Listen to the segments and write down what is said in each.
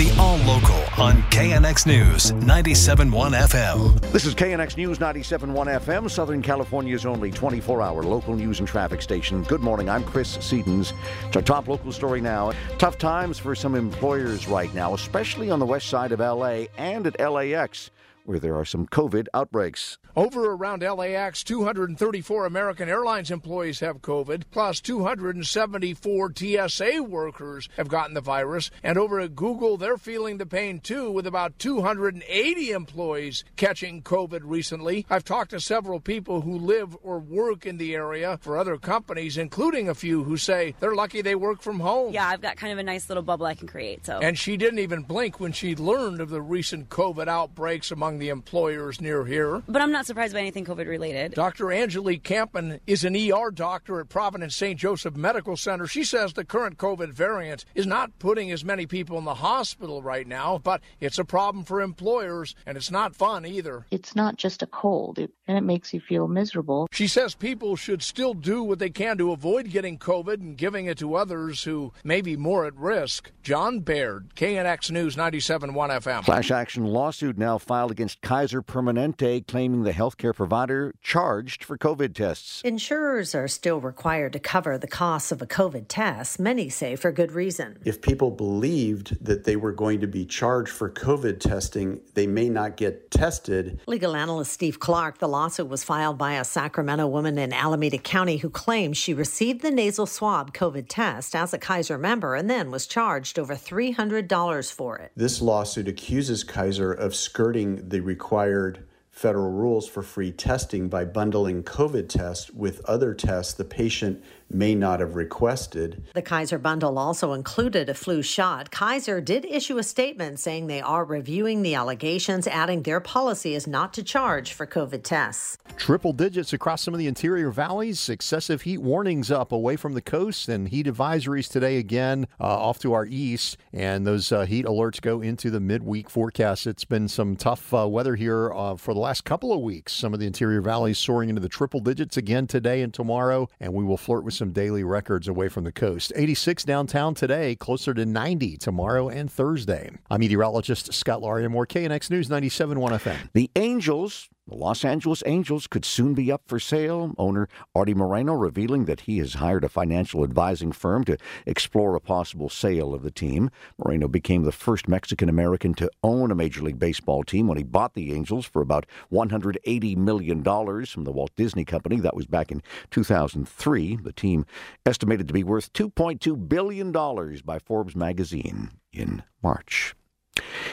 The All Local on KNX News 97.1 FM. This is KNX News 97.1 FM, Southern California's only 24 hour local news and traffic station. Good morning, I'm Chris Sedens. It's our top local story now. Tough times for some employers right now, especially on the west side of LA and at LAX where there are some COVID outbreaks. Over around LAX, 234 American Airlines employees have COVID, plus 274 TSA workers have gotten the virus. And over at Google, they're feeling the pain too, with about 280 employees catching COVID recently. I've talked to several people who live or work in the area for other companies, including a few who say they're lucky they work from home. Yeah, I've got kind of a nice little bubble I can create. So. And she didn't even blink when she learned of the recent COVID outbreaks among the employers near here. But I'm not surprised by anything COVID related. Dr. Angelique Campen is an ER doctor at Providence St. Joseph Medical Center. She says the current COVID variant is not putting as many people in the hospital right now, but it's a problem for employers and it's not fun either. It's not just a cold, it, and it makes you feel miserable. She says people should still do what they can to avoid getting COVID and giving it to others who may be more at risk. John Baird, KNX News 97.1 FM. Class action lawsuit now filed against Kaiser Permanente claiming the healthcare provider charged for COVID tests. Insurers are still required to cover the costs of a COVID test, many say for good reason. If people believed that they were going to be charged for COVID testing, they may not get tested. Legal analyst Steve Clark, the lawsuit was filed by a Sacramento woman in Alameda County who claims she received the nasal swab COVID test as a Kaiser member and then was charged over $300 for it. This lawsuit accuses Kaiser of skirting the required federal rules for free testing by bundling COVID tests with other tests the patient may not have requested. The Kaiser bundle also included a flu shot. Kaiser did issue a statement saying they are reviewing the allegations, adding their policy is not to charge for COVID tests. Triple digits across some of the interior valleys, excessive heat warnings up away from the coast, and heat advisories today again uh, off to our east. And those uh, heat alerts go into the midweek forecast. It's been some tough uh, weather here uh, for the last couple of weeks. Some of the interior valleys soaring into the triple digits again today and tomorrow, and we will flirt with some daily records away from the coast. 86 downtown today, closer to 90 tomorrow and Thursday. I'm meteorologist Scott Larimore, KNX News 97.1 FM. The Angels the Los Angeles Angels could soon be up for sale. Owner Arte Moreno revealing that he has hired a financial advising firm to explore a possible sale of the team. Moreno became the first Mexican American to own a Major League Baseball team when he bought the Angels for about $180 million from the Walt Disney Company. That was back in 2003. The team estimated to be worth $2.2 billion by Forbes magazine in March.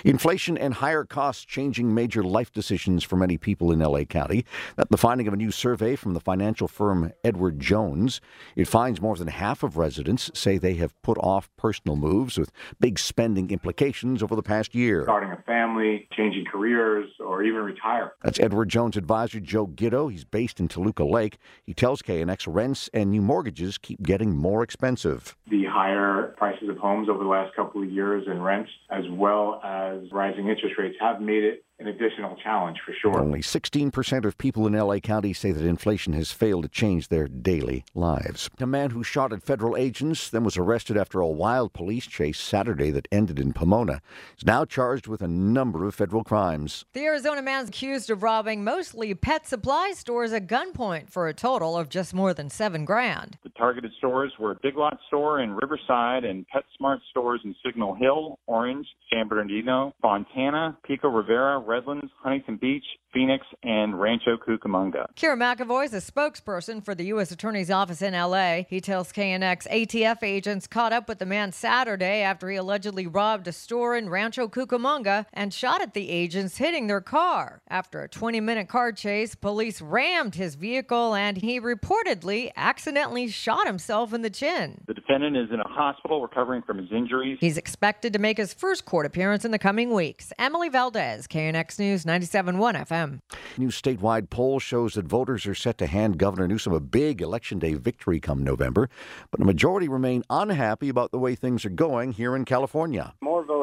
Inflation and higher costs changing major life decisions for many people in LA County. That the finding of a new survey from the financial firm Edward Jones. It finds more than half of residents say they have put off personal moves with big spending implications over the past year. Starting a family, changing careers, or even retire. That's Edward Jones advisor Joe Gitto. He's based in Toluca Lake. He tells KNX rents and new mortgages keep getting more expensive. The higher prices of homes over the last couple of years and rents, as well as rising interest rates, have made it an additional challenge for sure. Only 16% of people in LA County say that inflation has failed to change their daily lives. A man who shot at federal agents, then was arrested after a wild police chase Saturday that ended in Pomona, is now charged with a number of federal crimes. The Arizona man's accused of robbing mostly pet supply stores at gunpoint for a total of just more than seven grand. The targeted stores were a Big Lot Store in Riverside and PetSmart stores in Signal Hill, Orange, San Bernardino, Fontana, Pico Rivera, Redlands, Huntington Beach, Phoenix, and Rancho Cucamonga. Ciaran McEvoy is a spokesperson for the U.S. Attorney's Office in L.A. He tells KNX ATF agents caught up with the man Saturday after he allegedly robbed a store in Rancho Cucamonga and shot at the agents, hitting their car. After a 20 minute car chase, police rammed his vehicle and he reportedly accidentally shot himself in the chin. The defendant is in a hospital recovering from his injuries. He's expected to make his first court appearance in the coming weeks. Emily Valdez, KNX News 97.1 FM. New statewide poll shows that voters are set to hand Governor Newsom a big Election Day victory come November, but a majority remain unhappy about the way things are going here in California.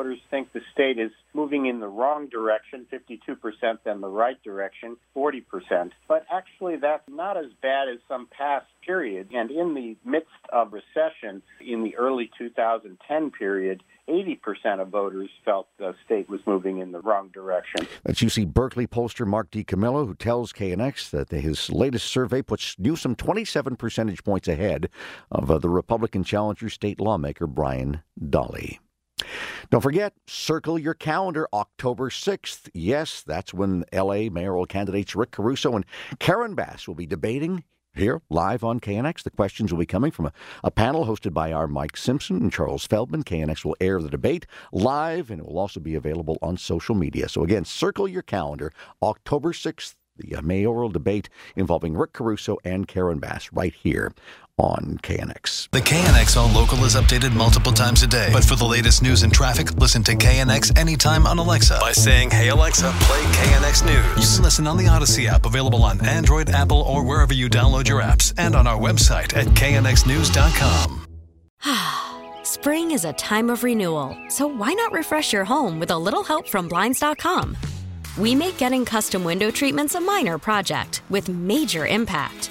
Voters think the state is moving in the wrong direction, 52%, than the right direction, 40%. But actually, that's not as bad as some past periods. And in the midst of recession in the early 2010 period, 80% of voters felt the state was moving in the wrong direction. That's UC Berkeley pollster Mark DiCamillo, who tells KNX that his latest survey puts Newsom 27 percentage points ahead of uh, the Republican challenger state lawmaker Brian Dahle. Don't forget, circle your calendar October 6th. Yes, that's when LA mayoral candidates Rick Caruso and Karen Bass will be debating here live on KNX. The questions will be coming from a, a, panel hosted by our Mike Simpson and Charles Feldman. KNX will air the debate live and it will also be available on social media. So, again, circle your calendar October 6th, the uh, mayoral debate involving Rick Caruso and Karen Bass right here on KNX. The KNX All Local is updated multiple times a day. But for the latest news and traffic, listen to KNX anytime on Alexa by saying, Hey Alexa, play KNX News. You can listen on the Audacy app, available on Android, Apple, or wherever you download your apps, and on our website at knxnews.com. Spring is a time of renewal, so why not refresh your home with a little help from Blinds.com? We make getting custom window treatments a minor project with major impact.